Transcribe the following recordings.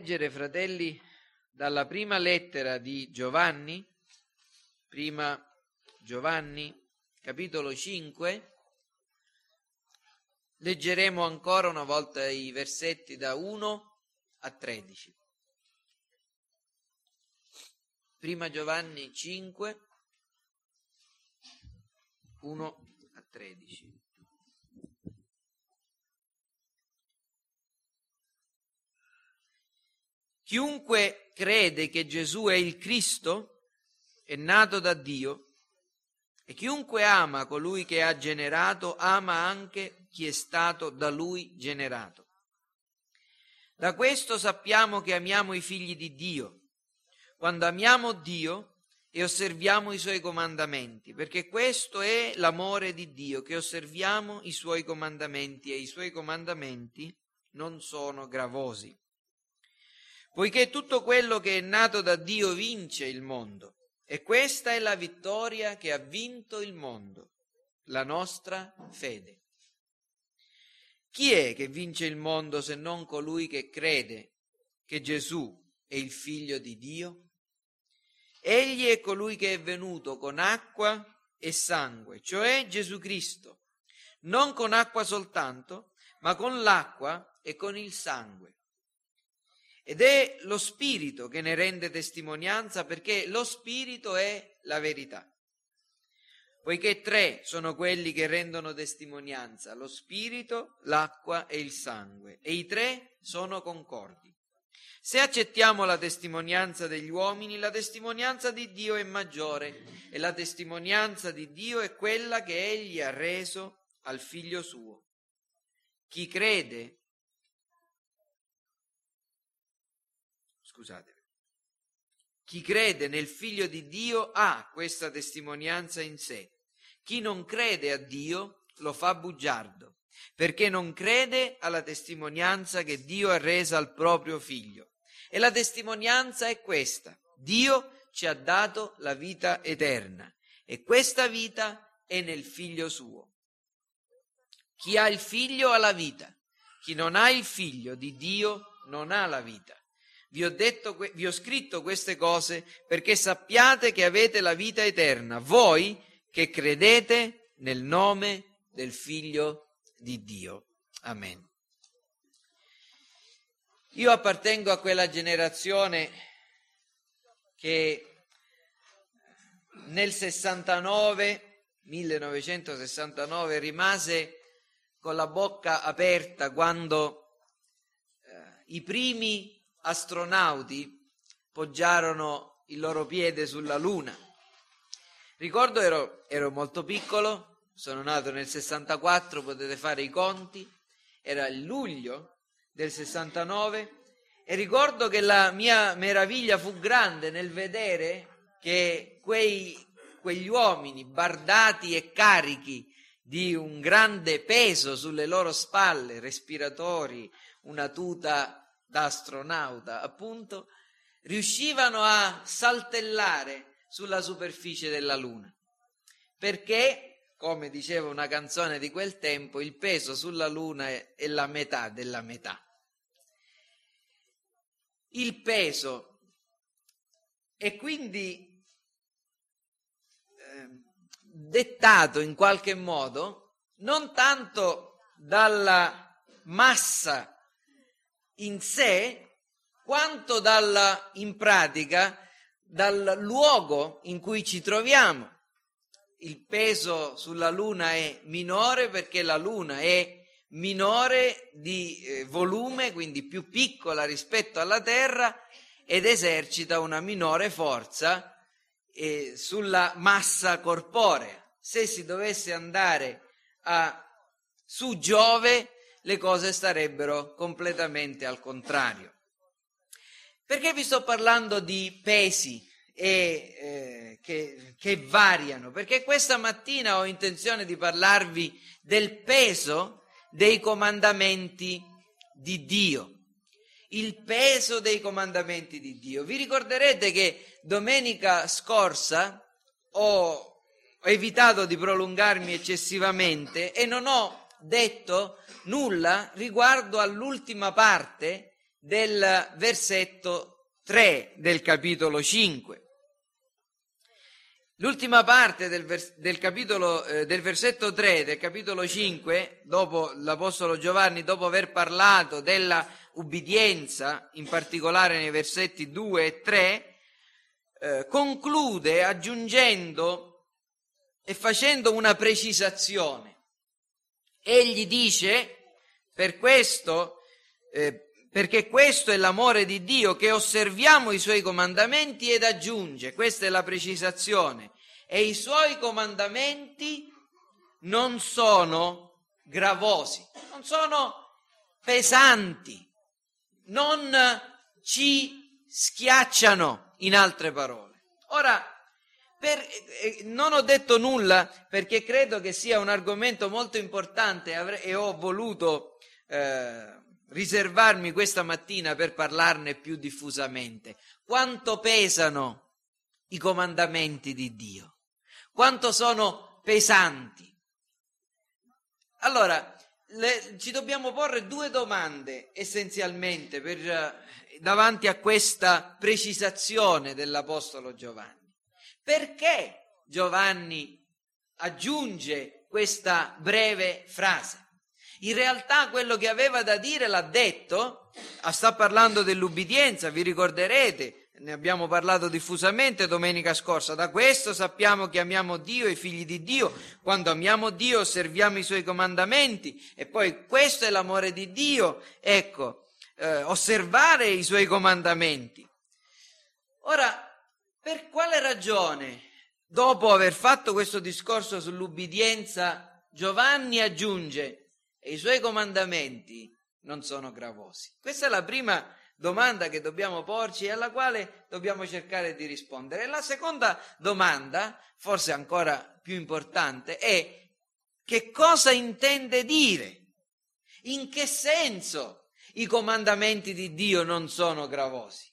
leggere, fratelli, dalla prima lettera di Giovanni, prima Giovanni, capitolo 5. Leggeremo ancora una volta i versetti da 1 a 13. Prima Giovanni 5, 1 a 13. Chiunque crede che Gesù è il Cristo è nato da Dio e chiunque ama colui che ha generato ama anche chi è stato da lui generato. Da questo sappiamo che amiamo i figli di Dio, quando amiamo Dio e osserviamo i suoi comandamenti, perché questo è l'amore di Dio, che osserviamo i suoi comandamenti e i suoi comandamenti non sono gravosi poiché tutto quello che è nato da Dio vince il mondo. E questa è la vittoria che ha vinto il mondo, la nostra fede. Chi è che vince il mondo se non colui che crede che Gesù è il figlio di Dio? Egli è colui che è venuto con acqua e sangue, cioè Gesù Cristo, non con acqua soltanto, ma con l'acqua e con il sangue. Ed è lo Spirito che ne rende testimonianza perché lo Spirito è la verità. Poiché tre sono quelli che rendono testimonianza, lo Spirito, l'acqua e il sangue, e i tre sono concordi. Se accettiamo la testimonianza degli uomini, la testimonianza di Dio è maggiore e la testimonianza di Dio è quella che Egli ha reso al figlio suo. Chi crede scusate. Chi crede nel figlio di Dio ha questa testimonianza in sé. Chi non crede a Dio lo fa bugiardo, perché non crede alla testimonianza che Dio ha resa al proprio figlio. E la testimonianza è questa. Dio ci ha dato la vita eterna e questa vita è nel figlio suo. Chi ha il figlio ha la vita, chi non ha il figlio di Dio non ha la vita. Vi ho, detto, vi ho scritto queste cose perché sappiate che avete la vita eterna, voi che credete nel nome del Figlio di Dio. Amen. Io appartengo a quella generazione che nel 69, 1969, rimase con la bocca aperta quando eh, i primi astronauti poggiarono il loro piede sulla Luna. Ricordo ero, ero molto piccolo, sono nato nel 64, potete fare i conti, era il luglio del 69 e ricordo che la mia meraviglia fu grande nel vedere che quei, quegli uomini bardati e carichi di un grande peso sulle loro spalle, respiratori, una tuta da astronauta, appunto, riuscivano a saltellare sulla superficie della Luna. Perché, come diceva una canzone di quel tempo, il peso sulla Luna è, la metà della metà. Il peso è quindi eh, dettato in qualche modo non tanto dalla massa in sé quanto dalla, in pratica dal luogo in cui ci troviamo. Il peso sulla Luna è minore perché la Luna è minore di eh, volume, quindi più piccola rispetto alla Terra ed esercita una minore forza eh, sulla massa corporea. Se si dovesse andare a, su Giove, le cose starebbero completamente al contrario. Perché vi sto parlando di pesi e, eh, che, che variano? Perché questa mattina ho intenzione di parlarvi del peso dei comandamenti di Dio. Il peso dei comandamenti di Dio. Vi ricorderete che domenica scorsa ho evitato di prolungarmi eccessivamente e non ho detto nulla riguardo all'ultima parte del versetto 3 del capitolo 5. L'ultima parte del, vers- del, capitolo, eh, del versetto 3 del capitolo 5, dopo l'Apostolo Giovanni, dopo aver parlato della ubbidienza, in particolare nei versetti 2 e 3, eh, conclude aggiungendo e facendo una precisazione. Egli dice, per questo, eh, perché questo è l'amore di Dio, che osserviamo i suoi comandamenti ed aggiunge, questa è la precisazione, e i suoi comandamenti non sono gravosi, non sono pesanti, non ci schiacciano, in altre parole. Ora, per, eh, non ho detto nulla perché credo che sia un argomento molto importante e ho voluto eh, riservarmi questa mattina per parlarne più diffusamente. Quanto pesano i comandamenti di Dio? Quanto sono pesanti? Allora, le, ci dobbiamo porre due domande essenzialmente per, eh, davanti a questa precisazione dell'Apostolo Giovanni. Perché Giovanni aggiunge questa breve frase? In realtà quello che aveva da dire l'ha detto, ah, sta parlando dell'ubbidienza, vi ricorderete, ne abbiamo parlato diffusamente domenica scorsa, da questo sappiamo che amiamo Dio e figli di Dio, quando amiamo Dio osserviamo i suoi comandamenti e poi questo è l'amore di Dio, ecco, eh, osservare i suoi comandamenti. Ora, per quale ragione, dopo aver fatto questo discorso sull'ubbidienza, Giovanni aggiunge e i suoi comandamenti non sono gravosi? Questa è la prima domanda che dobbiamo porci e alla quale dobbiamo cercare di rispondere. La seconda domanda, forse ancora più importante, è che cosa intende dire? In che senso i comandamenti di Dio non sono gravosi?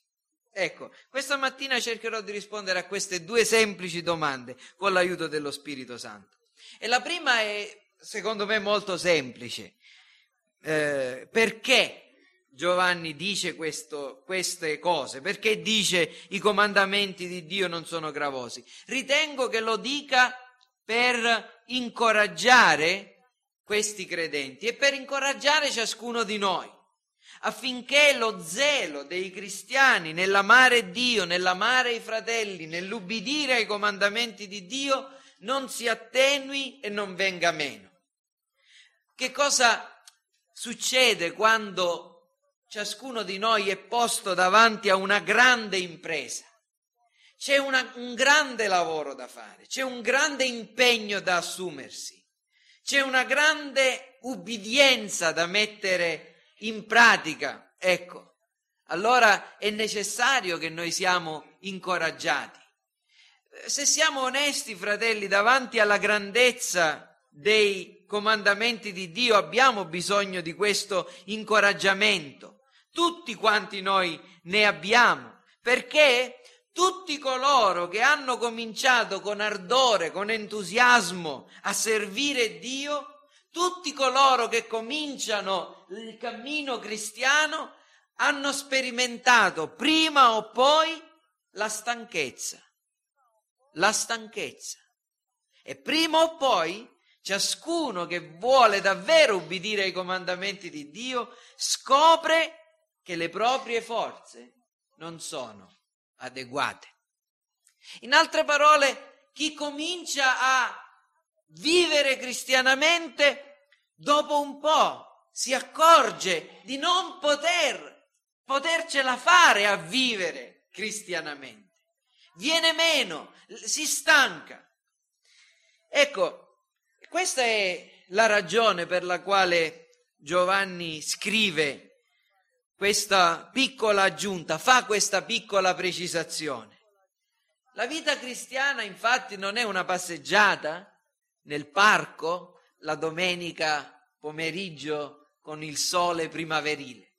Ecco, questa mattina cercherò di rispondere a queste due semplici domande con l'aiuto dello Spirito Santo. E la prima è secondo me molto semplice. Eh, perché Giovanni dice questo, queste cose? Perché dice i comandamenti di Dio non sono gravosi? Ritengo che lo dica per incoraggiare questi credenti e per incoraggiare ciascuno di noi affinché lo zelo dei cristiani nell'amare Dio, nell'amare i fratelli, nell'ubbidire ai comandamenti di Dio non si attenui e non venga meno. Che cosa succede quando ciascuno di noi è posto davanti a una grande impresa? C'è una, un grande lavoro da fare, c'è un grande impegno da assumersi, c'è una grande ubbidienza da mettere in pratica. Ecco, allora è necessario che noi siamo incoraggiati. Se siamo onesti, fratelli, davanti alla grandezza dei comandamenti di Dio abbiamo bisogno di questo incoraggiamento. Tutti quanti noi ne abbiamo, perché tutti coloro che hanno cominciato con ardore, con entusiasmo a servire Dio, tutti coloro che cominciano il cammino cristiano hanno sperimentato prima o poi la stanchezza. La stanchezza. E prima o poi ciascuno che vuole davvero ubbidire ai comandamenti di Dio scopre che le proprie forze non sono adeguate. In altre parole, chi comincia a vivere cristianamente, dopo un po' si accorge di non poter, potercela fare a vivere cristianamente. Viene meno, si stanca. Ecco, questa è la ragione per la quale Giovanni scrive questa piccola aggiunta, fa questa piccola precisazione. La vita cristiana infatti non è una passeggiata nel parco la domenica pomeriggio con il sole primaverile.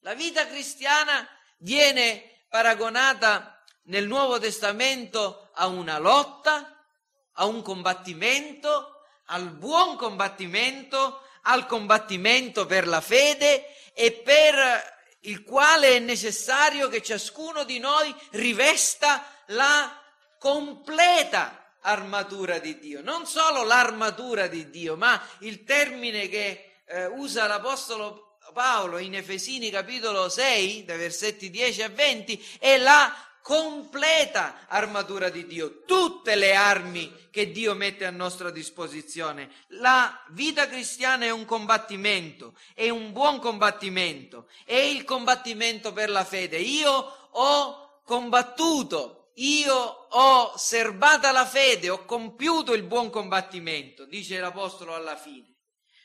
La vita cristiana viene paragonata nel Nuovo Testamento a una lotta, a un combattimento, al buon combattimento, al combattimento per la fede e per il quale è necessario che ciascuno di noi rivesta la completa armatura di Dio, non solo l'armatura di Dio, ma il termine che eh, usa l'Apostolo Paolo in Efesini capitolo 6, dai versetti 10 a 20, è la completa armatura di Dio, tutte le armi che Dio mette a nostra disposizione. La vita cristiana è un combattimento, è un buon combattimento, è il combattimento per la fede. Io ho combattuto, io ho serbata la fede, ho compiuto il buon combattimento, dice l'Apostolo alla fine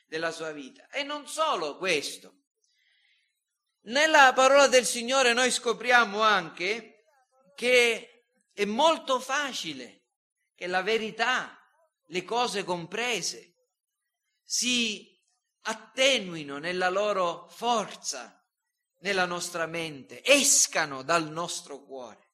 della sua vita. E non solo questo. Nella parola del Signore noi scopriamo anche che è molto facile che la verità, le cose comprese, si attenuino nella loro forza, nella nostra mente, escano dal nostro cuore.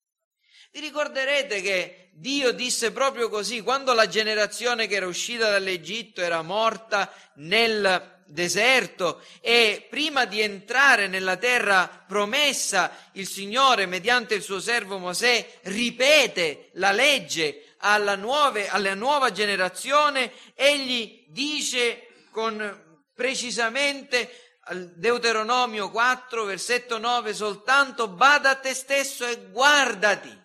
Vi ricorderete che Dio disse proprio così, quando la generazione che era uscita dall'Egitto era morta nel deserto e prima di entrare nella terra promessa il Signore mediante il suo servo Mosè ripete la legge alla, nuove, alla nuova generazione. Egli dice con precisamente Deuteronomio 4 versetto 9 soltanto bada a te stesso e guardati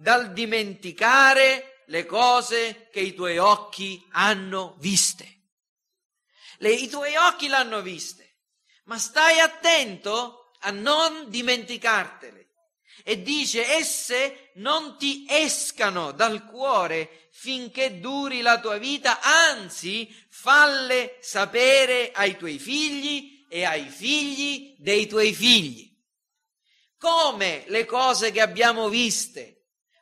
dal dimenticare le cose che i tuoi occhi hanno viste le, i tuoi occhi l'hanno viste, ma stai attento a non dimenticartele. E dice, esse non ti escano dal cuore finché duri la tua vita, anzi falle sapere ai tuoi figli e ai figli dei tuoi figli. Come le cose che abbiamo viste,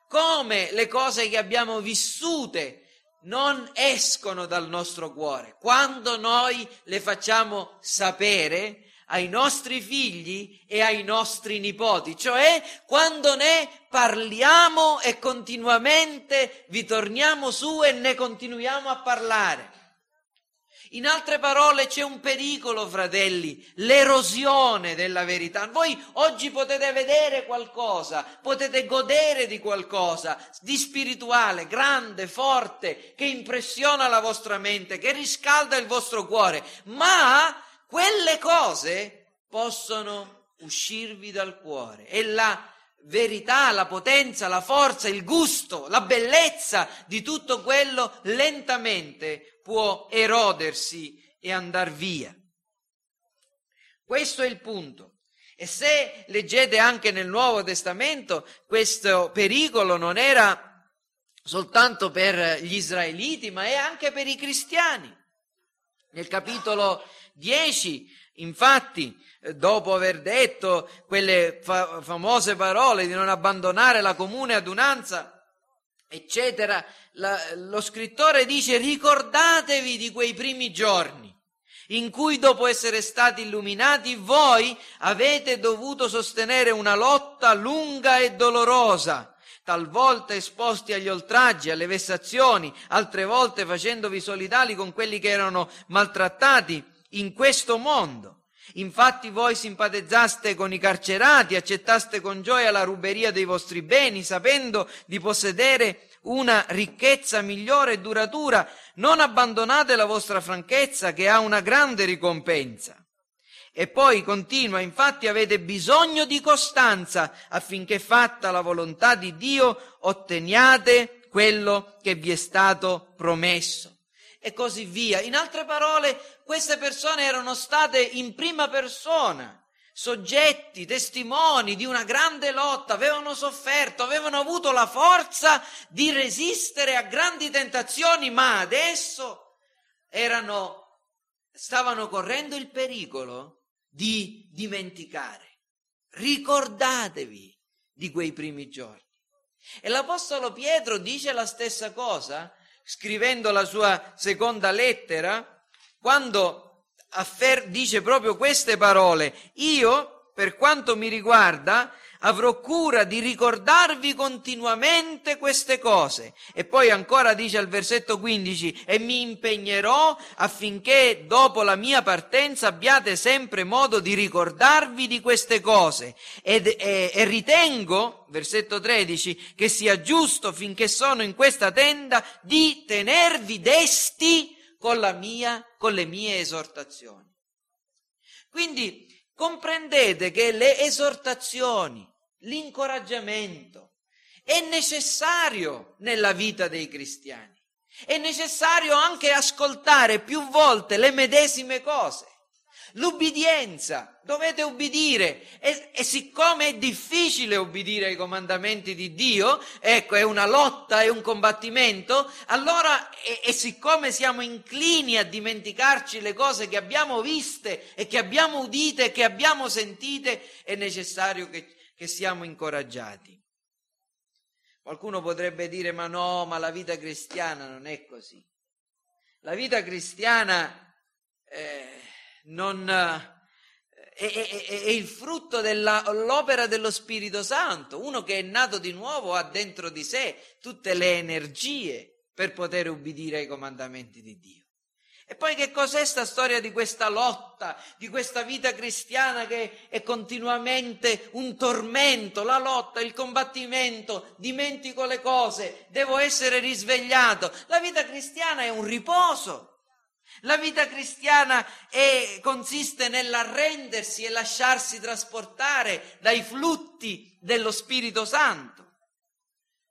come le cose che abbiamo vissute non escono dal nostro cuore. Quando noi le facciamo sapere ai nostri figli e ai nostri nipoti, cioè quando ne parliamo e continuamente vi torniamo su e ne continuiamo a parlare. In altre parole c'è un pericolo, fratelli, l'erosione della verità. Voi oggi potete vedere qualcosa, potete godere di qualcosa di spirituale, grande, forte, che impressiona la vostra mente, che riscalda il vostro cuore, ma quelle cose possono uscirvi dal cuore e la verità, la potenza, la forza, il gusto, la bellezza di tutto quello lentamente può erodersi e andar via. Questo è il punto. E se leggete anche nel Nuovo Testamento, questo pericolo non era soltanto per gli israeliti, ma è anche per i cristiani. Nel capitolo 10, infatti, dopo aver detto quelle fa- famose parole di non abbandonare la comune adunanza, eccetera, la, lo scrittore dice ricordatevi di quei primi giorni in cui dopo essere stati illuminati voi avete dovuto sostenere una lotta lunga e dolorosa, talvolta esposti agli oltraggi, alle vessazioni, altre volte facendovi solidali con quelli che erano maltrattati in questo mondo. Infatti voi simpatizzaste con i carcerati, accettaste con gioia la ruberia dei vostri beni, sapendo di possedere una ricchezza migliore e duratura. Non abbandonate la vostra franchezza che ha una grande ricompensa. E poi continua, infatti avete bisogno di costanza affinché fatta la volontà di Dio otteniate quello che vi è stato promesso e così via. In altre parole, queste persone erano state in prima persona soggetti, testimoni di una grande lotta, avevano sofferto, avevano avuto la forza di resistere a grandi tentazioni, ma adesso erano, stavano correndo il pericolo di dimenticare. Ricordatevi di quei primi giorni. E l'Apostolo Pietro dice la stessa cosa scrivendo la sua seconda lettera, quando affer- dice proprio queste parole, io, per quanto mi riguarda, avrò cura di ricordarvi continuamente queste cose. E poi ancora dice al versetto 15, e mi impegnerò affinché dopo la mia partenza abbiate sempre modo di ricordarvi di queste cose. Ed, e, e ritengo, versetto 13, che sia giusto finché sono in questa tenda di tenervi desti con, mia, con le mie esortazioni. Quindi comprendete che le esortazioni, l'incoraggiamento è necessario nella vita dei cristiani. È necessario anche ascoltare più volte le medesime cose. L'ubbidienza, dovete ubbidire e, e, siccome è difficile ubbidire ai comandamenti di Dio, ecco, è una lotta, è un combattimento, allora e, e siccome siamo inclini a dimenticarci le cose che abbiamo viste e che abbiamo udite e che abbiamo sentite, è necessario che, che siamo incoraggiati. Qualcuno potrebbe dire ma no, ma la vita cristiana non è così. La vita cristiana... Eh, non, eh, è, è, è, il frutto dell'opera dello Spirito Santo. Uno che è nato di nuovo ha dentro di sé tutte le energie per poter ubbidire ai comandamenti di Dio. E poi che cos'è sta storia di questa lotta, di questa vita cristiana che è continuamente un tormento, la lotta, il combattimento, dimentico le cose, devo essere risvegliato. La vita cristiana è un riposo. La vita cristiana è, consiste nell'arrendersi e lasciarsi trasportare dai flutti dello Spirito Santo.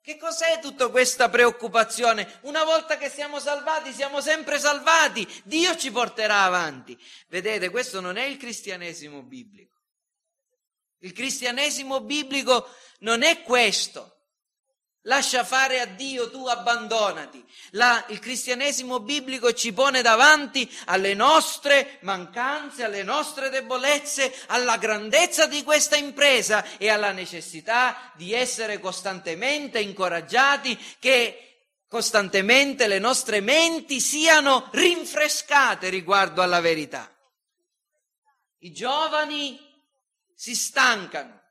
Che cos'è tutta questa preoccupazione? Una volta che siamo salvati, siamo sempre salvati, Dio ci porterà avanti. Vedete, questo non è il cristianesimo biblico. Il cristianesimo biblico non è questo. Lascia fare a Dio, tu abbandonati. La, il cristianesimo biblico ci pone davanti alle nostre mancanze, alle nostre debolezze, alla grandezza di questa impresa e alla necessità di essere costantemente incoraggiati che costantemente le nostre menti siano rinfrescate riguardo alla verità. I giovani si stancano,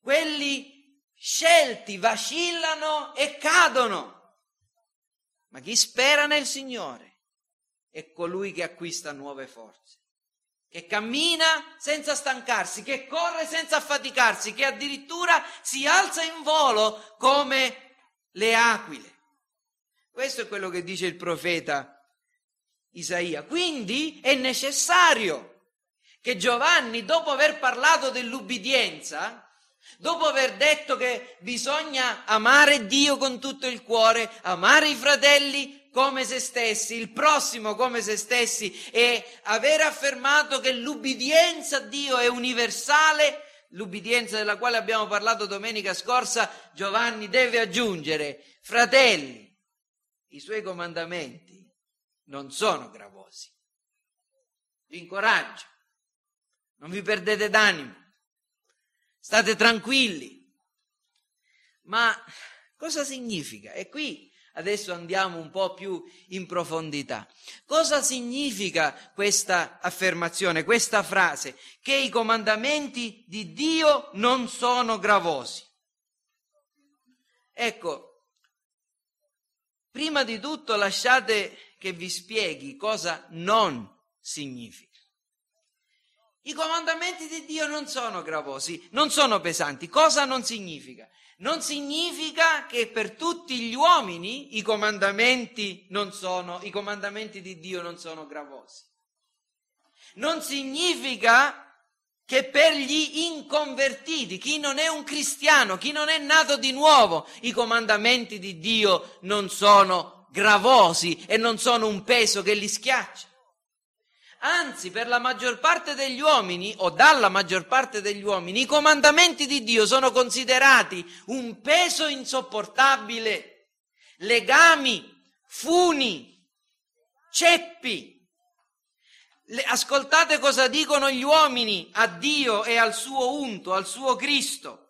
quelli scelti vacillano e cadono. Ma chi spera nel Signore è colui che acquista nuove forze, che cammina senza stancarsi, che corre senza affaticarsi, che addirittura si alza in volo come le aquile. Questo è quello che dice il profeta Isaia. Quindi è necessario che Giovanni, dopo aver parlato dell'ubbidienza, Dopo aver detto che bisogna amare Dio con tutto il cuore, amare i fratelli come se stessi, il prossimo come se stessi e aver affermato che l'ubbidienza a Dio è universale, l'ubbidienza della quale abbiamo parlato domenica scorsa, Giovanni deve aggiungere, fratelli, i suoi comandamenti non sono gravosi. Vi incoraggio, non vi perdete d'animo state tranquilli. Ma cosa significa? E qui adesso andiamo un po' più in profondità. Cosa significa questa affermazione, questa frase? Che i comandamenti di Dio non sono gravosi. Ecco, prima di tutto lasciate che vi spieghi cosa non significa. I comandamenti di Dio non sono gravosi, non sono pesanti. Cosa non significa? Non significa che per tutti gli uomini i comandamenti, sono, i comandamenti di Dio non sono gravosi. Non significa che per gli inconvertiti, chi non è un cristiano, chi non è nato di nuovo, i comandamenti di Dio non sono gravosi e non sono un peso che li schiaccia. Anzi, per la maggior parte degli uomini, o dalla maggior parte degli uomini, i comandamenti di Dio sono considerati un peso insopportabile, legami, funi, ceppi. Ascoltate cosa dicono gli uomini a Dio e al suo unto, al suo Cristo.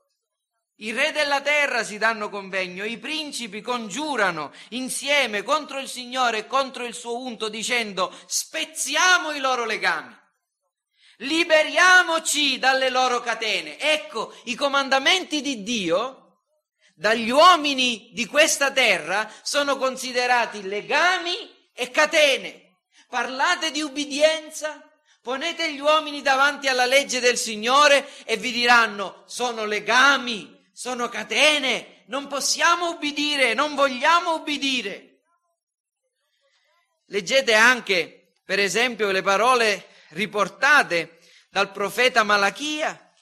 I re della terra si danno convegno, i principi congiurano insieme contro il Signore e contro il suo unto dicendo spezziamo i loro legami. liberiamoci dalle loro catene. Ecco, i comandamenti di Dio dagli uomini di questa terra sono considerati legami e catene. Parlate di ubbidienza, ponete gli uomini davanti alla legge del Signore e vi diranno sono legami, sono catene, non possiamo ubbidire, non vogliamo ubbidire. Leggete anche, per esempio, le parole riportate dal profeta Malachia.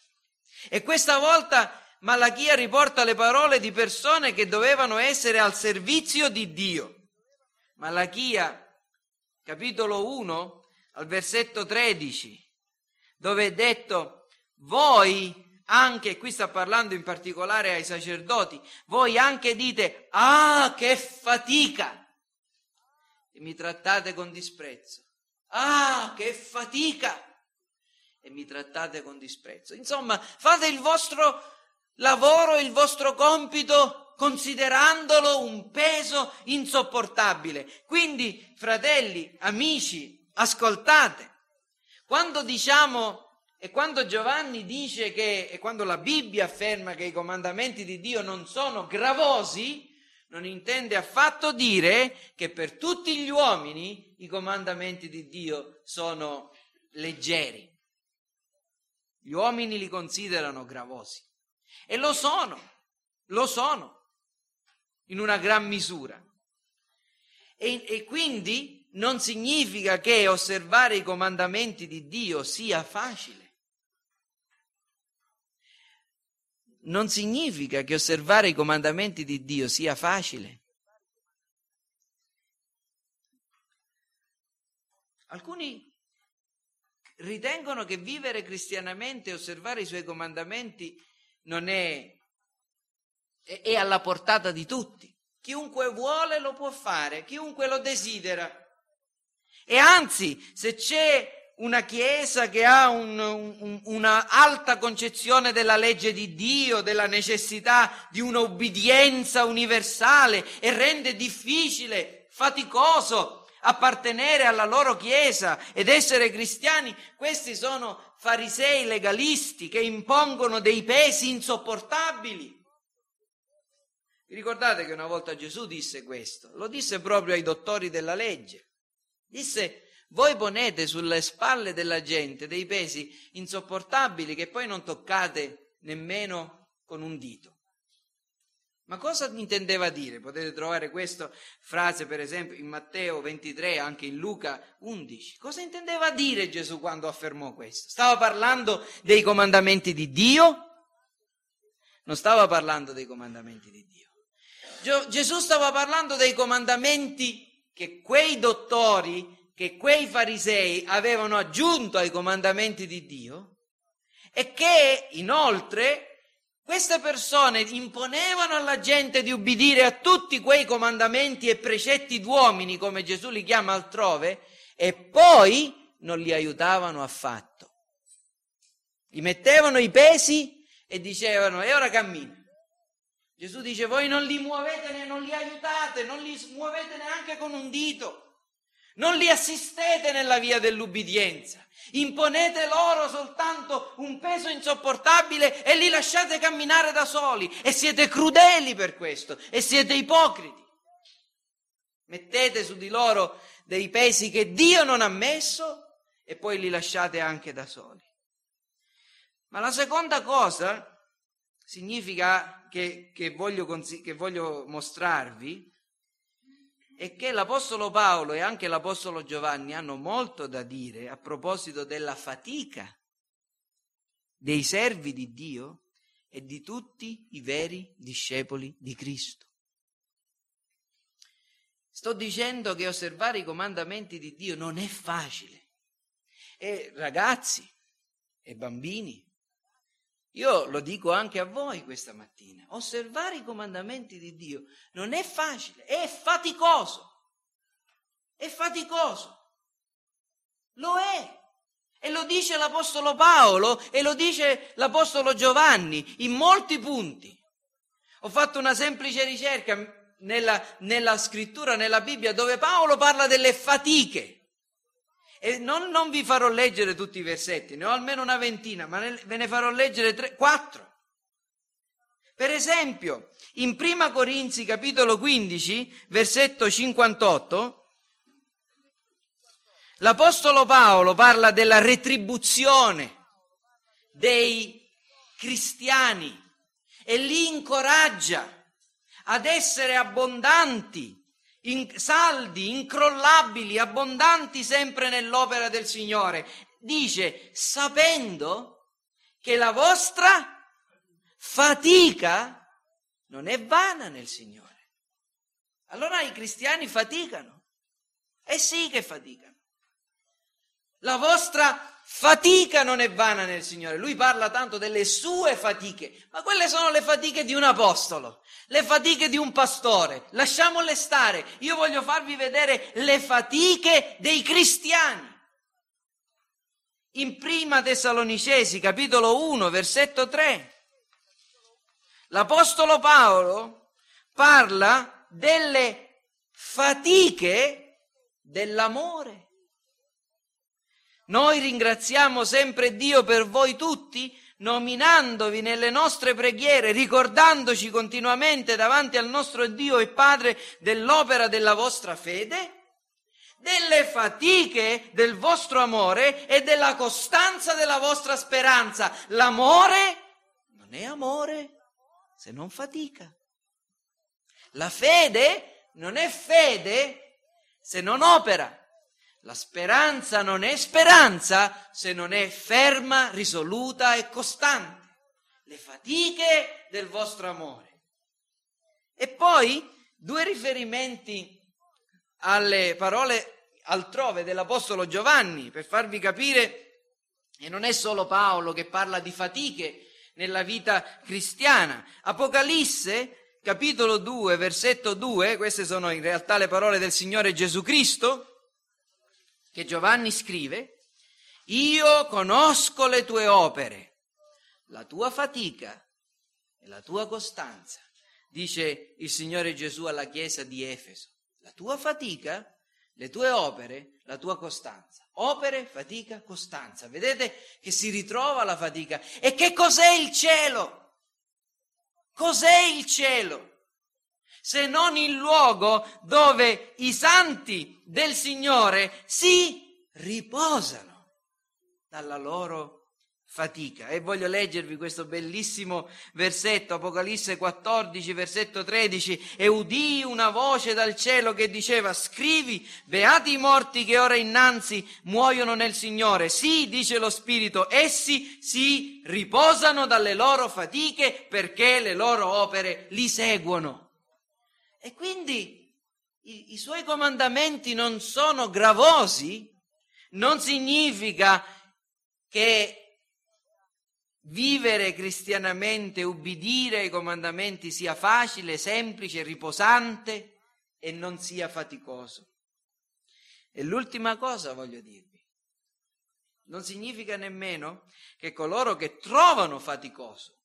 E questa volta Malachia riporta le parole di persone che dovevano essere al servizio di Dio. Malachia, capitolo 1, al versetto 13, dove è detto, voi anche, qui sta parlando in particolare ai sacerdoti, voi anche dite, ah, che fatica! E mi trattate con disprezzo. Ah, che fatica! E mi trattate con disprezzo. Insomma, fate il vostro lavoro, il vostro compito considerandolo un peso insopportabile. Quindi, fratelli, amici, ascoltate. Quando diciamo e quando Giovanni dice che, e quando la Bibbia afferma che i comandamenti di Dio non sono gravosi, non intende affatto dire che per tutti gli uomini i comandamenti di Dio sono leggeri. Gli uomini li considerano gravosi e lo sono, lo sono in una gran misura. E, e quindi non significa che osservare i comandamenti di Dio sia facile. Non significa che osservare i comandamenti di Dio sia facile. Alcuni ritengono che vivere cristianamente e osservare i suoi comandamenti non è, è, alla portata di tutti. Chiunque vuole lo può fare, chiunque lo desidera. E anzi, se c'è una Chiesa che ha un, un, una alta concezione della legge di Dio, della necessità di un'obbedienza universale e rende difficile, faticoso appartenere alla loro Chiesa ed essere cristiani, questi sono farisei legalisti che impongono dei pesi insopportabili. Vi ricordate che una volta Gesù disse questo? Lo disse proprio ai dottori della legge. Disse voi ponete sulle spalle della gente dei pesi insopportabili che poi non toccate nemmeno con un dito. Ma cosa intendeva dire? Potete trovare questa frase, per esempio, in Matteo 23, anche in Luca 11. Cosa intendeva dire Gesù quando affermò questo? Stava parlando dei comandamenti di Dio? Non stava parlando dei comandamenti di Dio. Gesù stava parlando dei comandamenti che quei dottori che quei farisei avevano aggiunto ai comandamenti di Dio e che inoltre queste persone imponevano alla gente di ubbidire a tutti quei comandamenti e precetti d'uomini, come Gesù li chiama altrove, e poi non li aiutavano affatto. Gli mettevano i pesi e dicevano, e ora cammina. Gesù dice, voi non li muovete, non li aiutate, non li muovete neanche con un dito. Non li assistete nella via dell'ubbidienza. Imponete loro soltanto un peso insopportabile e li lasciate camminare da soli. E siete crudeli per questo. E siete ipocriti. Mettete su di loro dei pesi che Dio non ha messo e poi li lasciate anche da soli. Ma la seconda cosa significa che, che, voglio, che voglio mostrarvi e che l'Apostolo Paolo e anche l'Apostolo Giovanni hanno molto da dire a proposito della fatica dei servi di Dio e di tutti i veri discepoli di Cristo. Sto dicendo che osservare i comandamenti di Dio non è facile. E ragazzi e bambini, io lo dico anche a voi questa mattina, osservare i comandamenti di Dio non è facile, è faticoso, è faticoso, lo è. E lo dice l'Apostolo Paolo e lo dice l'Apostolo Giovanni in molti punti. Ho fatto una semplice ricerca nella, nella scrittura, nella Bibbia, dove Paolo parla delle fatiche E non, non, vi farò leggere tutti i versetti, ne ho almeno una ventina, ma ne, ve ne farò leggere tre, quattro. Per esempio, in Prima Corinzi capitolo 15, versetto 58, l'Apostolo Paolo parla della retribuzione dei cristiani e li incoraggia ad essere abbondanti in, saldi, incrollabili, abbondanti sempre nell'opera del Signore. Dice, sapendo che la vostra fatica non è vana nel Signore. Allora i cristiani faticano. Eh sì che faticano. La vostra fatica non è vana nel Signore. Lui parla tanto delle sue fatiche, ma quelle sono le fatiche di un apostolo, le fatiche di un pastore. Lasciamole stare. Io voglio farvi vedere le fatiche dei cristiani. In prima Tessalonicesi, capitolo 1, versetto 3, l'Apostolo Paolo parla delle fatiche dell'amore. Noi ringraziamo sempre Dio per voi tutti, nominandovi nelle nostre preghiere, ricordandoci continuamente davanti al nostro Dio e Padre dell'opera della vostra fede, delle fatiche del vostro amore e della costanza della vostra speranza. L'amore non è amore se non fatica. La fede non è fede se non opera. La speranza non è speranza se non è ferma, risoluta e costante. Le fatiche del vostro amore. E poi due riferimenti alle parole altrove dell'Apostolo Giovanni per farvi capire che non è solo Paolo che parla di fatiche nella vita cristiana. Apocalisse, capitolo 2, versetto 2, queste sono in realtà le parole del Signore Gesù Cristo, che Giovanni scrive, io conosco le tue opere, la tua fatica e la tua costanza, dice il Signore Gesù alla chiesa di Efeso. La tua fatica, le tue opere, la tua costanza. Opere, fatica, costanza. Vedete che si ritrova la fatica. E che cos'è il cielo? Cos'è il cielo? Se non il luogo dove i santi del Signore si riposano dalla loro fatica. E voglio leggervi questo bellissimo versetto, Apocalisse 14, versetto 13, e udì una voce dal cielo che diceva, scrivi, beati i morti che ora innanzi muoiono nel Signore. Sì, dice lo Spirito, essi si riposano dalle loro fatiche perché le loro opere li seguono. E quindi i, i suoi comandamenti non sono gravosi, non significa che vivere cristianamente, ubbidire ai comandamenti sia facile, semplice, riposante e non sia faticoso. E l'ultima cosa voglio dirvi, non significa nemmeno che coloro che trovano faticoso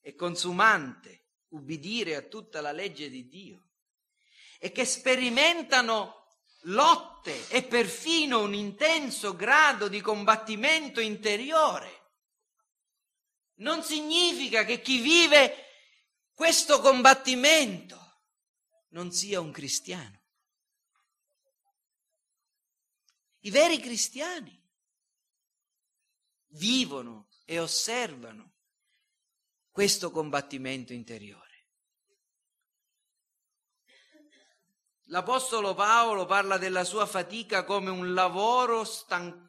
e consumante ubbidire a tutta la legge di Dio e che sperimentano lotte e perfino un intenso grado di combattimento interiore. Non significa che chi vive questo combattimento non sia un cristiano. I veri cristiani vivono e osservano questo combattimento interiore. L'Apostolo Paolo parla della sua fatica come un lavoro stan-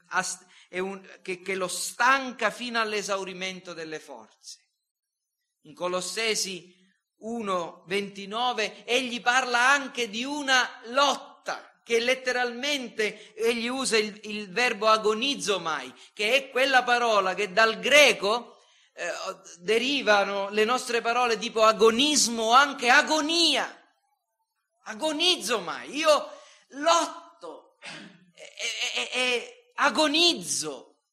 un, che, che lo stanca fino all'esaurimento delle forze. In Colossesi 1:29 egli parla anche di una lotta che letteralmente egli usa il, il verbo agonizzo mai, che è quella parola che dal greco eh, derivano le nostre parole tipo agonismo o anche agonia. Agonizzo mai, io lotto e, e, e agonizzo,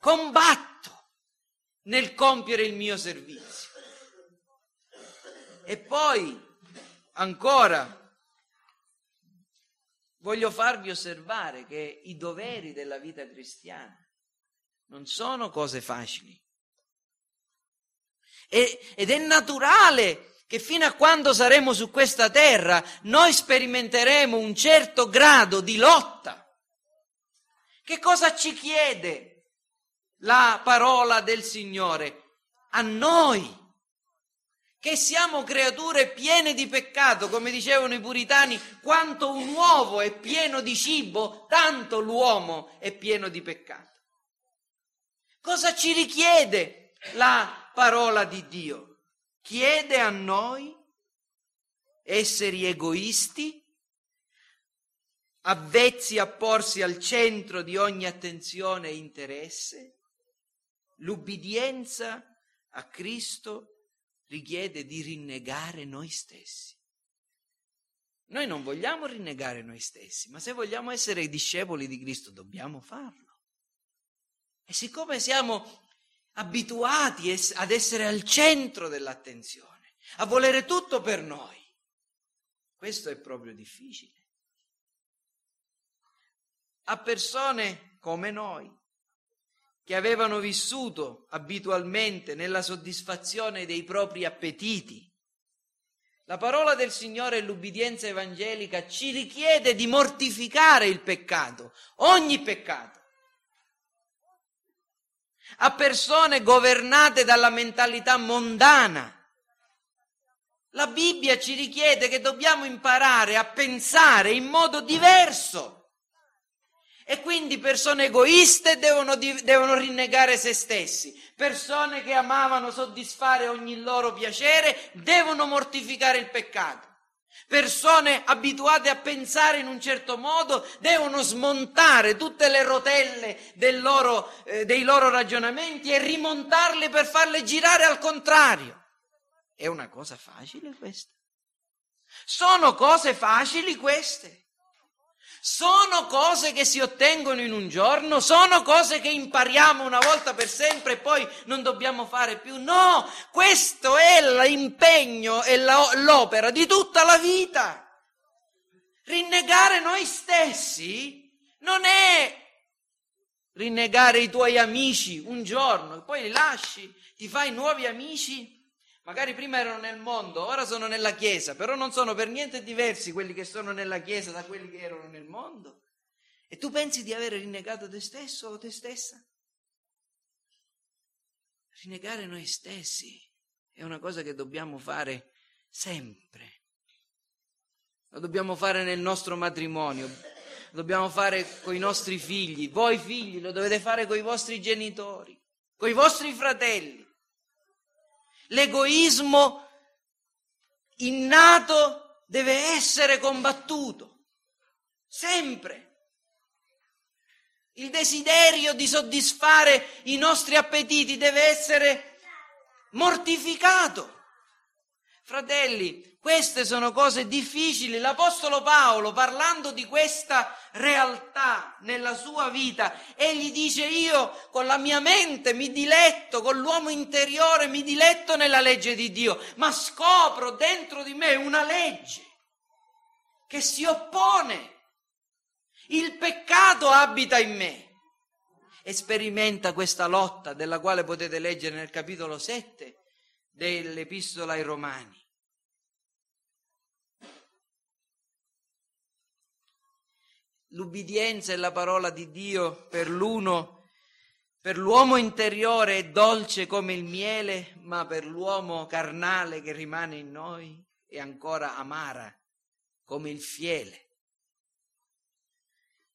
combatto nel compiere il mio servizio. E poi ancora voglio farvi osservare che i doveri della vita cristiana non sono cose facili. E, ed è naturale che fino a quando saremo su questa terra noi sperimenteremo un certo grado di lotta. Che cosa ci chiede la parola del Signore? A noi, che siamo creature piene di peccato, come dicevano i puritani, quanto un uovo è pieno di cibo, tanto l'uomo è pieno di peccato. Cosa ci richiede la parola di Dio? Chiede a noi esseri egoisti, avvezzi a porsi al centro di ogni attenzione e interesse. L'ubbidienza a Cristo richiede di rinnegare noi stessi. Noi non vogliamo rinnegare noi stessi, ma se vogliamo essere discepoli di Cristo dobbiamo farlo. E siccome siamo abituati ad essere al centro dell'attenzione, a volere tutto per noi, questo è proprio difficile. A persone come noi, che avevano vissuto abitualmente nella soddisfazione dei propri appetiti, la parola del Signore e l'ubbidienza evangelica ci richiede di mortificare il peccato, ogni peccato, a persone governate dalla mentalità mondana. La Bibbia ci richiede che dobbiamo imparare a pensare in modo diverso. E quindi persone egoiste devono, devono, rinnegare se stessi, persone che amavano soddisfare ogni loro piacere devono mortificare il peccato. Persone abituate a pensare in un certo modo devono smontare tutte le rotelle loro, eh, dei loro ragionamenti e rimontarle per farle girare al contrario. È una cosa facile questa? Sono cose facili queste? Sono cose che si ottengono in un giorno, sono cose che impariamo una volta per sempre e poi non dobbiamo fare più. No, questo è l'impegno e l'opera di tutta la vita. Rinnegare noi stessi non è rinnegare i tuoi amici un giorno, poi li lasci, ti fai nuovi amici Magari prima erano nel mondo, ora sono nella Chiesa, però non sono per niente diversi quelli che sono nella Chiesa da quelli che erano nel mondo. E tu pensi di avere rinnegato te stesso o te stessa? Rinnegare noi stessi è una cosa che dobbiamo fare sempre. Lo dobbiamo fare nel nostro matrimonio, lo dobbiamo fare con i nostri figli. Voi figli lo dovete fare con i vostri genitori, con i vostri fratelli. L'egoismo innato deve essere combattuto, sempre. Il desiderio di soddisfare i nostri appetiti deve essere mortificato. Fratelli, queste sono cose difficili. L'Apostolo Paolo, parlando di questa realtà nella sua vita, egli dice io con la mia mente mi diletto, con l'uomo interiore mi diletto nella legge di Dio, ma scopro dentro di me una legge che si oppone. Il peccato abita in me e sperimenta questa lotta della quale potete leggere nel capitolo 7 dell'Epistola ai Romani. L'ubbidienza e la parola di Dio per l'uno, per l'uomo interiore è dolce come il miele, ma per l'uomo carnale che rimane in noi è ancora amara come il fiele.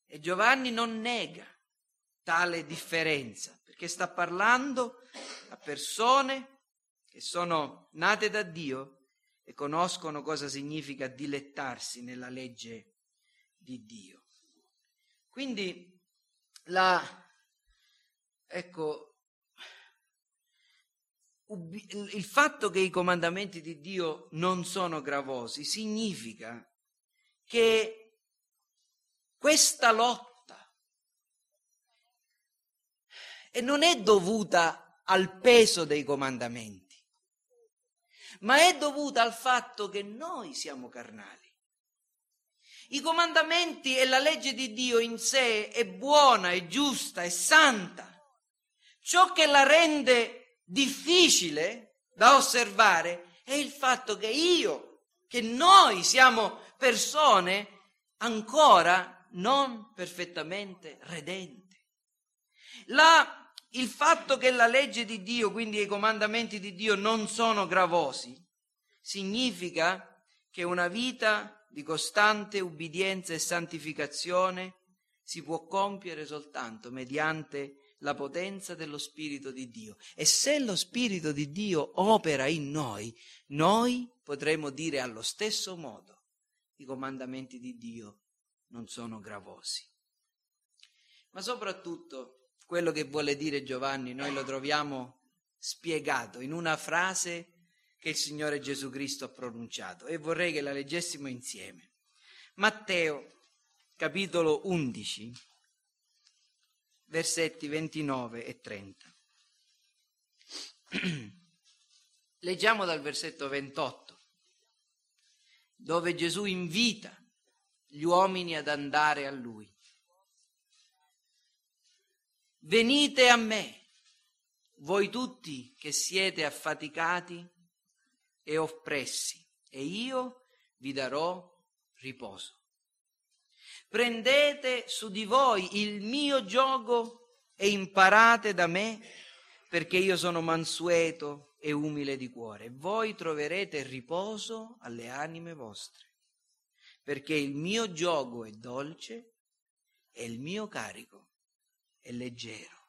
E Giovanni non nega tale differenza, perché sta parlando a persone che sono nate da Dio e conoscono cosa significa dilettarsi nella legge di Dio. Quindi la, ecco, il fatto che i comandamenti di Dio non sono gravosi significa che questa lotta non è dovuta al peso dei comandamenti, ma è dovuta al fatto che noi siamo carnali I comandamenti e la legge di Dio in sé è buona, è giusta, è santa. Ciò che la rende difficile da osservare è il fatto che io, che noi siamo persone ancora non perfettamente redenti. La, il fatto che la legge di Dio, quindi i comandamenti di Dio, non sono gravosi, significa che una vita di costante ubbidienza e santificazione si può compiere soltanto mediante la potenza dello Spirito di Dio. E se lo Spirito di Dio opera in noi, noi potremo dire allo stesso modo, i comandamenti di Dio non sono gravosi. Ma soprattutto quello che vuole dire Giovanni noi lo troviamo spiegato in una frase che il Signore Gesù Cristo ha pronunciato e vorrei che la leggessimo insieme. Matteo capitolo 11 versetti 29 e 30. Leggiamo dal versetto 28, dove Gesù invita gli uomini ad andare a Lui. Venite a me, voi tutti che siete affaticati e oppressi, e io vi darò riposo. Prendete su di voi il mio gioco e imparate da me, perché io sono mansueto e umile di cuore. Voi troverete riposo alle anime vostre, perché il mio gioco è dolce e il mio carico è leggero.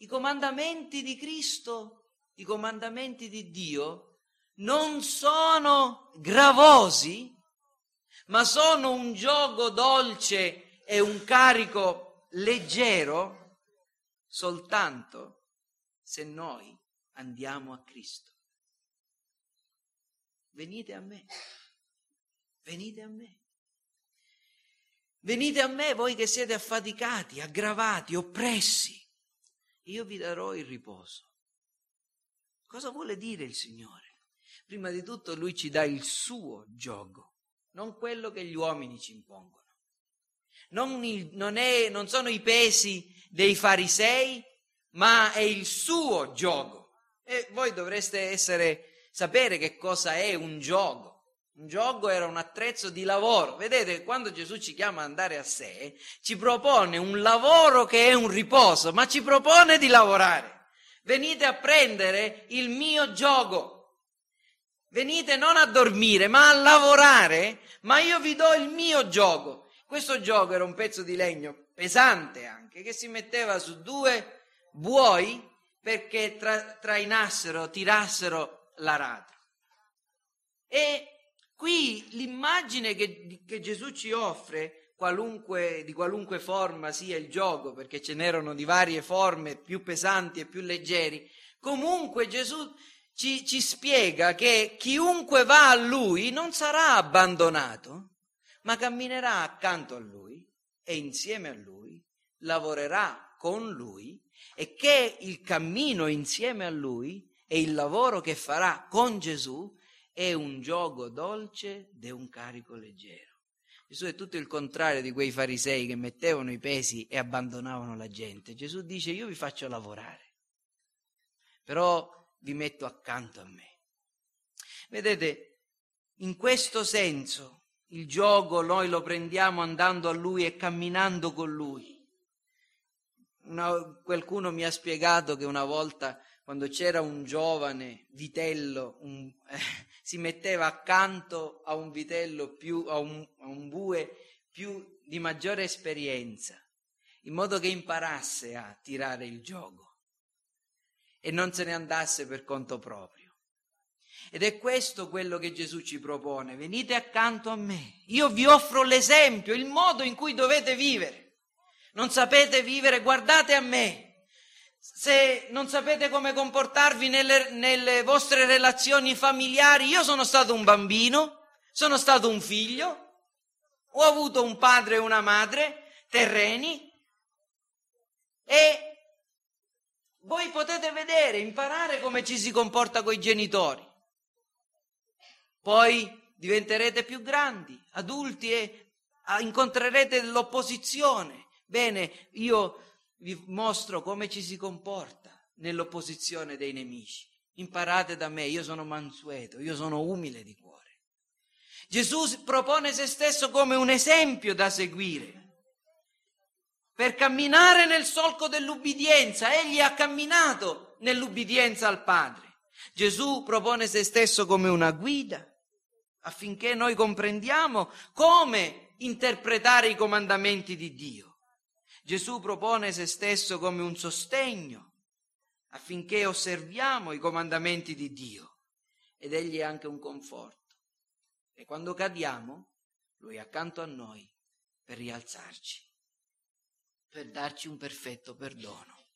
I comandamenti di Cristo, i comandamenti di Dio, non sono gravosi ma sono un gioco dolce e un carico leggero soltanto se noi andiamo a Cristo. Venite a me, venite a me. Venite a me voi che siete affaticati, aggravati, oppressi. Io vi darò il riposo. Cosa vuole dire il Signore? Prima di tutto lui ci dà il suo gioco non quello che gli uomini ci impongono. Non, il, non, è, non sono i pesi dei farisei, ma è il suo gioco. E voi dovreste essere, sapere che cosa è un gioco. Un gioco era un attrezzo di lavoro. Vedete, quando Gesù ci chiama ad andare a sé, ci propone un lavoro che è un riposo, ma ci propone di lavorare. Venite a prendere il mio gioco. Venite non a dormire, ma a lavorare, ma io vi do il mio gioco. Questo gioco era un pezzo di legno pesante anche, che si metteva su due buoi perché tra, trainassero, tirassero l'aratro. E qui l'immagine che, che Gesù ci offre, qualunque, di qualunque forma sia il gioco, perché ce n'erano di varie forme, più pesanti e più leggeri, comunque Gesù ci, ci spiega che chiunque va a lui non sarà abbandonato, ma camminerà accanto a lui e insieme a lui lavorerà con lui e che il cammino insieme a lui e il lavoro che farà con Gesù è un gioco dolce è un carico leggero. Gesù è tutto il contrario di quei farisei che mettevano i pesi e abbandonavano la gente. Gesù dice io vi faccio lavorare, però vi metto accanto a me. Vedete, in questo senso il gioco noi lo prendiamo andando a lui e camminando con lui. Una, qualcuno mi ha spiegato che una volta quando c'era un giovane vitello un, eh, si metteva accanto a un vitello più, a un, a un bue più di maggiore esperienza, in modo che imparasse a tirare il gioco e non se ne andasse per conto proprio. Ed è questo quello che Gesù ci propone. Venite accanto a me. Io vi offro l'esempio, il modo in cui dovete vivere. Non sapete vivere, guardate a me. Se non sapete come comportarvi nelle, nelle vostre relazioni familiari, io sono stato un bambino, sono stato un figlio, ho avuto un padre e una madre terreni e voi potete vedere, imparare come ci si comporta con i genitori. Poi diventerete più grandi, adulti e incontrerete l'opposizione. Bene, io vi mostro come ci si comporta nell'opposizione dei nemici. Imparate da me, io sono mansueto, io sono umile di cuore. Gesù propone se stesso come un esempio da seguire per camminare nel solco dell'ubbidienza. Egli ha camminato nell'ubbidienza al Padre. Gesù propone se stesso come una guida affinché noi comprendiamo come interpretare i comandamenti di Dio. Gesù propone se stesso come un sostegno affinché osserviamo i comandamenti di Dio ed egli è anche un conforto. E quando cadiamo, lui è accanto a noi per rialzarci, per darci un perfetto perdono.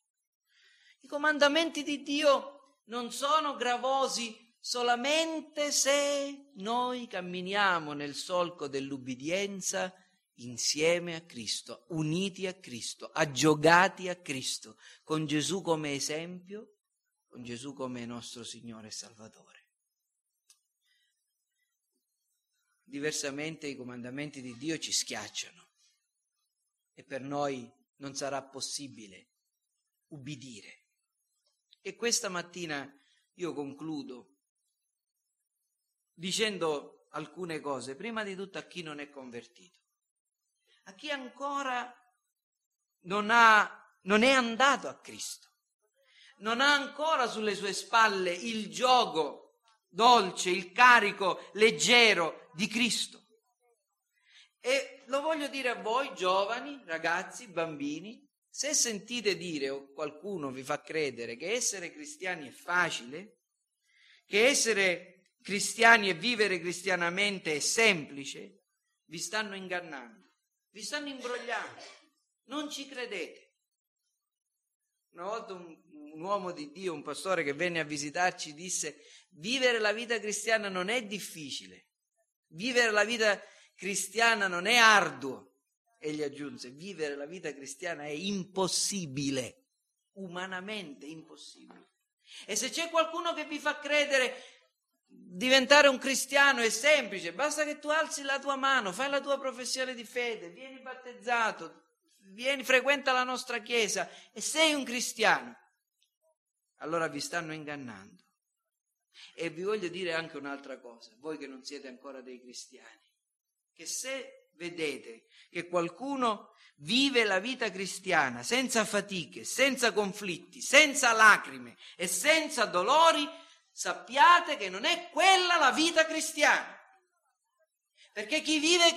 I comandamenti di Dio non sono gravosi solamente se noi camminiamo nel solco dell'ubbidienza insieme a Cristo, uniti a Cristo, aggiogati a Cristo, con Gesù come esempio, con Gesù come nostro Signore e Salvatore. Diversamente i comandamenti di Dio ci schiacciano e per noi non sarà possibile ubbidire. E questa mattina io concludo dicendo alcune cose, prima di tutto a chi non è convertito, a chi ancora non, ha, non è andato a Cristo, non ha ancora sulle sue spalle il gioco dolce, il carico leggero di Cristo. E lo voglio dire a voi, giovani, ragazzi, bambini, se sentite dire o qualcuno vi fa credere che essere cristiani è facile, che essere cristiani e vivere cristianamente è semplice, vi stanno ingannando, vi stanno imbrogliando, non ci credete. Una volta un, un uomo di Dio, un pastore che venne a visitarci, disse Vivere la vita cristiana non è difficile, vivere la vita cristiana non è arduo. Egli aggiunse, vivere la vita cristiana è impossibile, umanamente impossibile. E se c'è qualcuno che vi fa credere diventare un cristiano è semplice, basta che tu alzi la tua mano, fai la tua professione di fede, vieni battezzato, vieni, frequenta la nostra chiesa e sei un cristiano. Allora vi stanno ingannando. E vi voglio dire anche un'altra cosa, voi che non siete ancora dei cristiani, che se vedete che qualcuno vive la vita cristiana senza fatiche, senza conflitti, senza lacrime e senza dolori, sappiate che non è quella la vita cristiana. Perché chi vive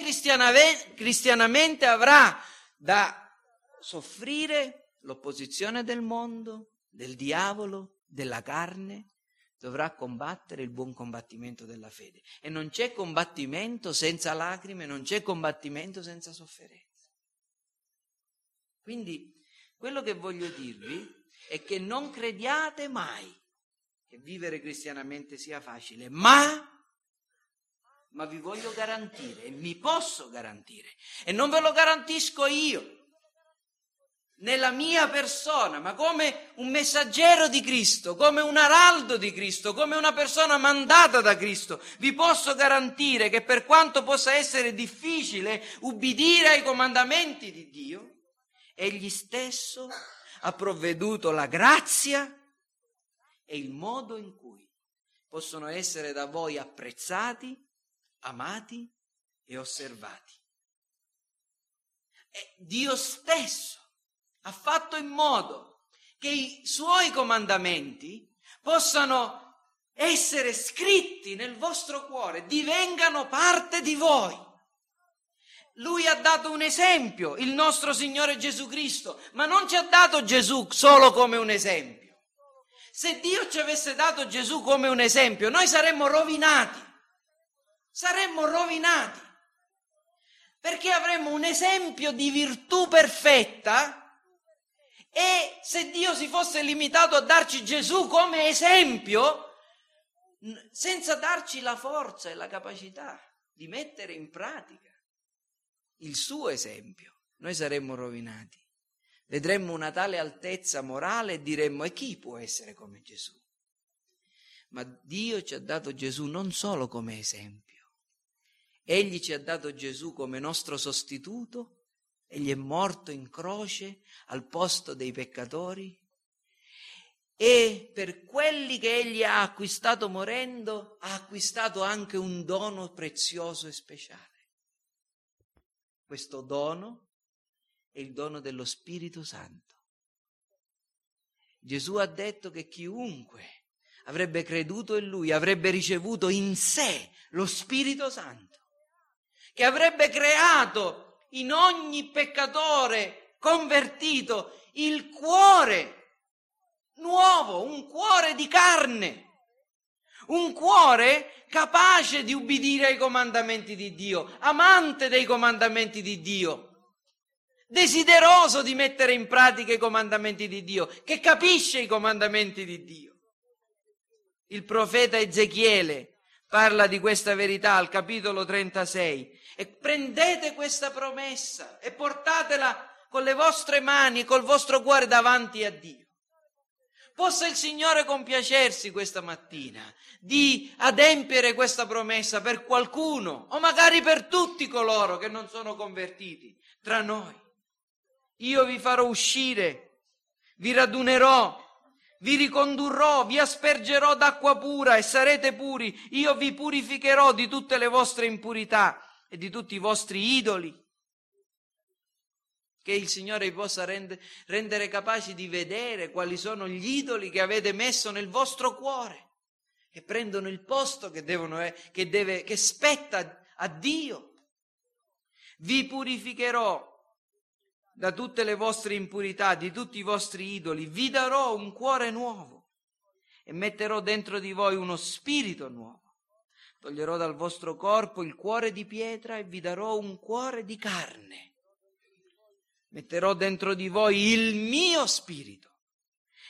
cristianamente avrà da soffrire l'opposizione del mondo, del diavolo, della carne, dovrà combattere il buon combattimento della fede. E non c'è combattimento senza lacrime, non c'è combattimento senza sofferenza. Quindi quello che voglio dirvi è che non crediate mai vivere cristianamente sia facile, ma, ma vi voglio garantire e mi posso garantire e non ve lo garantisco io nella mia persona, ma come un messaggero di Cristo, come un araldo di Cristo, come una persona mandata da Cristo, vi posso garantire che per quanto possa essere difficile ubbidire ai comandamenti di Dio, Egli stesso ha provveduto la grazia e il modo in cui possono essere da voi apprezzati, amati e osservati. È Dio stesso ha fatto in modo che i suoi comandamenti possano essere scritti nel vostro cuore, divengano parte di voi. Lui ha dato un esempio, il nostro Signore Gesù Cristo, ma non ci ha dato Gesù solo come un esempio. Se Dio ci avesse dato Gesù come un esempio, noi saremmo rovinati, saremmo rovinati, perché avremmo un esempio di virtù perfetta e se Dio si fosse limitato a darci Gesù come esempio, senza darci la forza e la capacità di mettere in pratica il suo esempio, noi saremmo rovinati. Vedremmo una tale altezza morale e diremmo e chi può essere come Gesù? Ma Dio ci ha dato Gesù non solo come esempio, Egli ci ha dato Gesù come nostro sostituto, egli è morto in croce al posto dei peccatori e per quelli che egli ha acquistato morendo ha acquistato anche un dono prezioso e speciale. Questo dono è il dono dello Spirito Santo. Gesù ha detto che chiunque avrebbe creduto in lui avrebbe ricevuto in sé lo Spirito Santo, che avrebbe creato in ogni peccatore convertito il cuore nuovo, un cuore di carne, un cuore capace di ubbidire ai comandamenti di Dio, amante dei comandamenti di Dio, desideroso di mettere in pratica i comandamenti di Dio, che capisce i comandamenti di Dio. Il profeta Ezechiele parla di questa verità al capitolo 36 e prendete questa promessa e portatela con le vostre mani, col vostro cuore davanti a Dio. Possa il Signore compiacersi questa mattina di adempiere questa promessa per qualcuno o magari per tutti coloro che non sono convertiti tra noi. Io vi farò uscire, vi radunerò, vi ricondurrò, vi aspergerò d'acqua pura e sarete puri. Io vi purificherò di tutte le vostre impurità e di tutti i vostri idoli che il Signore vi possa rende, rendere capaci di vedere quali sono gli idoli che avete messo nel vostro cuore, che prendono il posto che, devono, che, deve, che spetta a Dio. Vi purificherò da tutte le vostre impurità, di tutti i vostri idoli, vi darò un cuore nuovo e metterò dentro di voi uno spirito nuovo. Toglierò dal vostro corpo il cuore di pietra e vi darò un cuore di carne metterò dentro di voi il mio spirito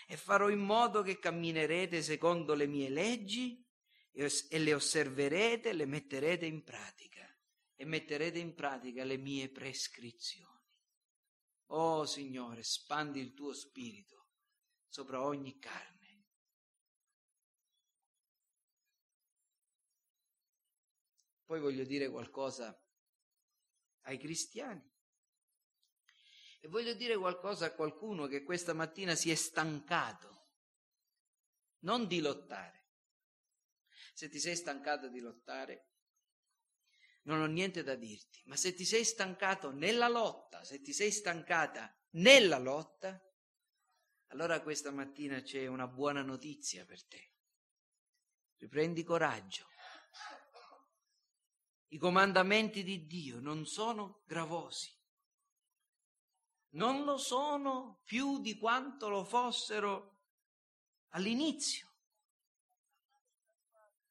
e farò in modo che camminerete secondo le mie leggi e le osserverete, le metterete in pratica e metterete in pratica le mie prescrizioni. Oh Signore, spandi il tuo spirito sopra ogni carne. Poi voglio dire qualcosa ai cristiani. E voglio dire qualcosa a qualcuno che questa mattina si è stancato, non di lottare. Se ti sei stancato di lottare, non ho niente da dirti, ma se ti sei stancato nella lotta, se ti sei stancata nella lotta, allora questa mattina c'è una buona notizia per te. Riprendi coraggio. I comandamenti di Dio non sono gravosi non lo sono più di quanto lo fossero all'inizio.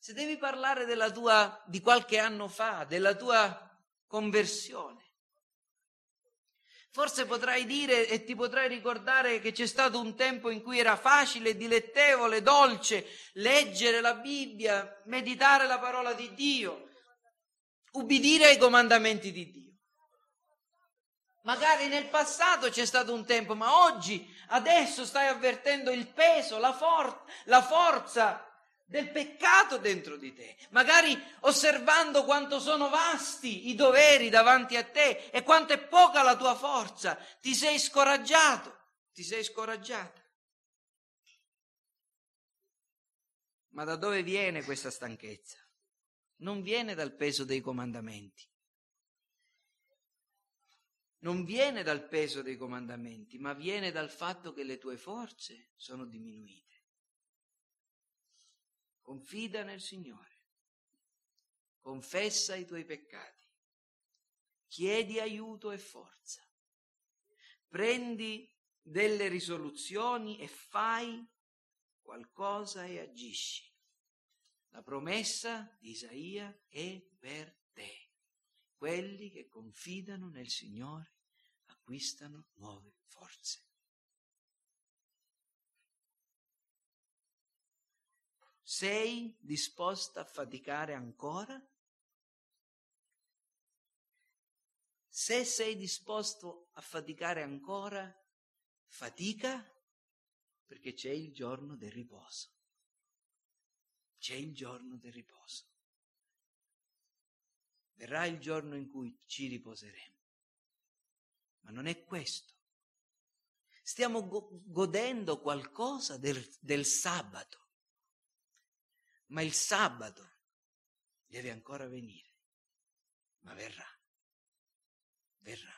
Se devi parlare della tua, di qualche anno fa, della tua conversione, Forse potrai dire e ti potrai ricordare che c'è stato un tempo in cui era facile, dilettevole, dolce leggere la Bibbia, meditare la parola di Dio, ubbidire ai comandamenti di Dio. Magari nel passato c'è stato un tempo, ma oggi, adesso stai avvertendo il peso, la, for- la forza del peccato dentro di te, magari osservando quanto sono vasti i doveri davanti a te e quanto è poca la tua forza, ti sei scoraggiato, ti sei scoraggiata. Ma da dove viene questa stanchezza? Non viene dal peso dei comandamenti, non viene dal peso dei comandamenti, ma viene dal fatto che le tue forze sono diminuite. Confida nel Signore, confessa i tuoi peccati, chiedi aiuto e forza, prendi delle risoluzioni e fai qualcosa e agisci. La promessa di Isaia è per te. Quelli che confidano nel Signore acquistano nuove forze. Sei disposta a faticare ancora? Se sei disposto a faticare ancora, fatica perché c'è il giorno del riposo. C'è il giorno del riposo. verrà il giorno in cui ci riposeremo. Ma non è questo. Stiamo go- godendo qualcosa del, del sabato, ma il sabato deve ancora venire, ma verrà, verrà.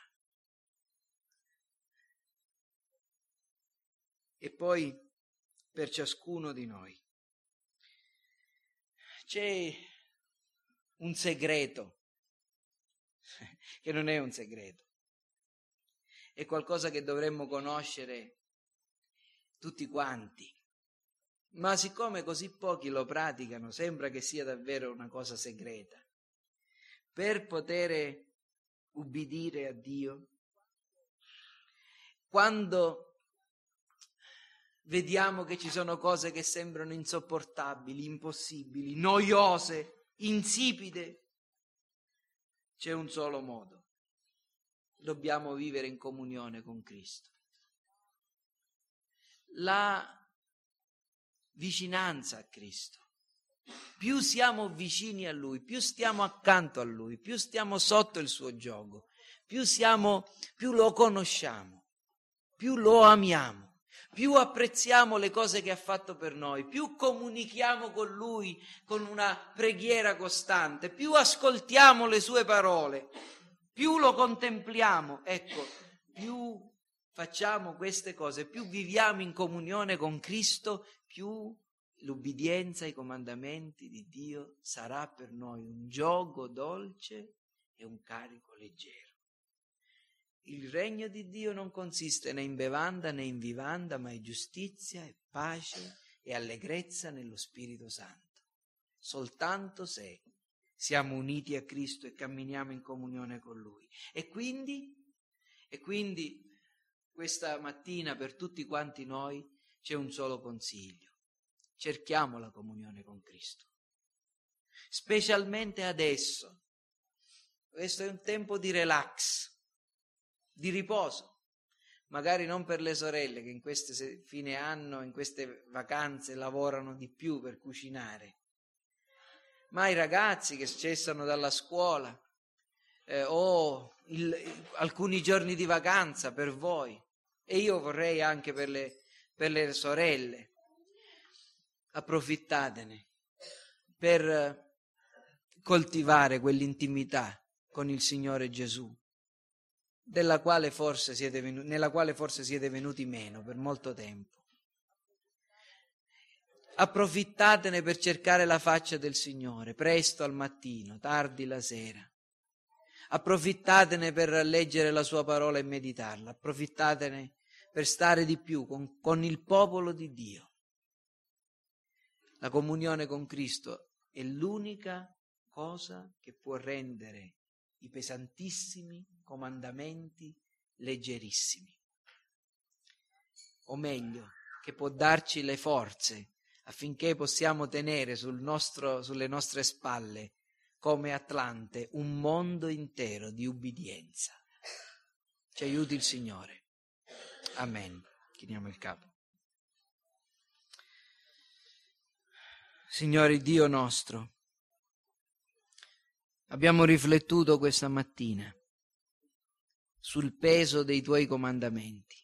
E poi per ciascuno di noi c'è un segreto, che non è un segreto, è qualcosa che dovremmo conoscere tutti quanti. Ma siccome così pochi lo praticano, sembra che sia davvero una cosa segreta. Per poter ubbidire a Dio, quando vediamo che ci sono cose che sembrano insopportabili, impossibili, noiose, insipide, c'è un solo modo. Dobbiamo vivere in comunione con Cristo. La vicinanza a Cristo. Più siamo vicini a Lui, più stiamo accanto a Lui, più stiamo sotto il suo gioco, più, siamo, più lo conosciamo, più lo amiamo più apprezziamo le cose che ha fatto per noi, più comunichiamo con Lui con una preghiera costante, più ascoltiamo le sue parole, più lo contempliamo, ecco, più facciamo queste cose, più viviamo in comunione con Cristo, più l'ubbidienza ai comandamenti di Dio sarà per noi un gioco dolce e un carico leggero. Il regno di Dio non consiste né in bevanda né in vivanda, ma in giustizia e pace e allegrezza nello Spirito Santo. Soltanto se siamo uniti a Cristo e camminiamo in comunione con Lui. E quindi, e quindi questa mattina per tutti quanti noi c'è un solo consiglio. Cerchiamo la comunione con Cristo. Specialmente adesso. Questo è un tempo di relax di riposo. Magari non per le sorelle che in queste fine anno, in queste vacanze lavorano di più per cucinare, ma i ragazzi che cessano dalla scuola eh, o il, alcuni giorni di vacanza per voi e io vorrei anche per le, per le sorelle. Approfittatene per coltivare quell'intimità con il Signore Gesù quale venuti, nella quale forse siete venuti meno per molto tempo. Approfittatene per cercare la faccia del Signore, presto al mattino, tardi la sera. Approfittatene per leggere la sua parola e meditarla. Approfittatene per stare di più con, con il popolo di Dio. La comunione con Cristo è l'unica cosa che può rendere i pesantissimi comandamenti leggerissimi. O meglio, che può darci le forze affinché possiamo tenere sul nostro, sulle nostre spalle, come Atlante, un mondo intero di ubbidienza. Ci aiuti il Signore. Amen. Chiniamo il capo. Signore Dio nostro, Abbiamo riflettuto questa mattina sul peso dei tuoi comandamenti.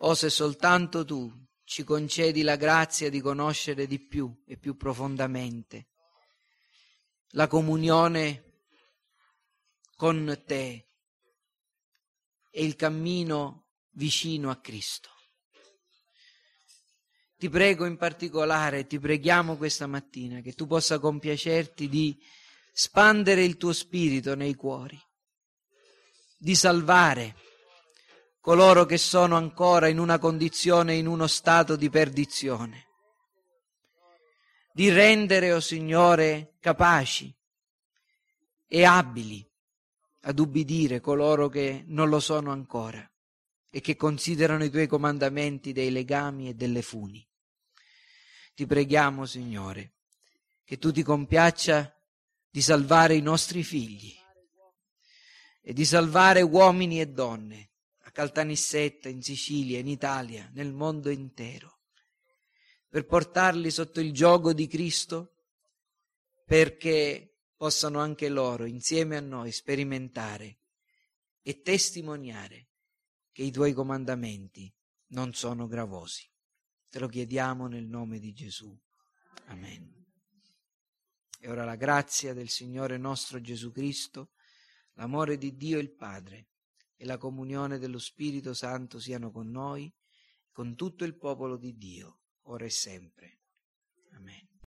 O se soltanto tu ci concedi la grazia di conoscere di più e più profondamente la comunione con te e il cammino vicino a Cristo. Ti prego in particolare, ti preghiamo questa mattina che tu possa compiacerti di spandere il tuo spirito nei cuori, di salvare coloro che sono ancora in una condizione, in uno stato di perdizione, di rendere, o oh Signore, capaci e abili ad ubbidire coloro che non lo sono ancora e che considerano i tuoi comandamenti dei legami e delle funi. Ti preghiamo, Signore, che tu ti compiaccia di salvare i nostri figli e di salvare uomini e donne a Caltanissetta, in Sicilia, in Italia, nel mondo intero, per portarli sotto il gioco di Cristo, perché possano anche loro, insieme a noi, sperimentare e testimoniare che i tuoi comandamenti non sono gravosi. Te lo chiediamo nel nome di Gesù. Amen. E ora la grazia del Signore nostro Gesù Cristo, l'amore di Dio il Padre e la comunione dello Spirito Santo siano con noi, con tutto il popolo di Dio, ora e sempre.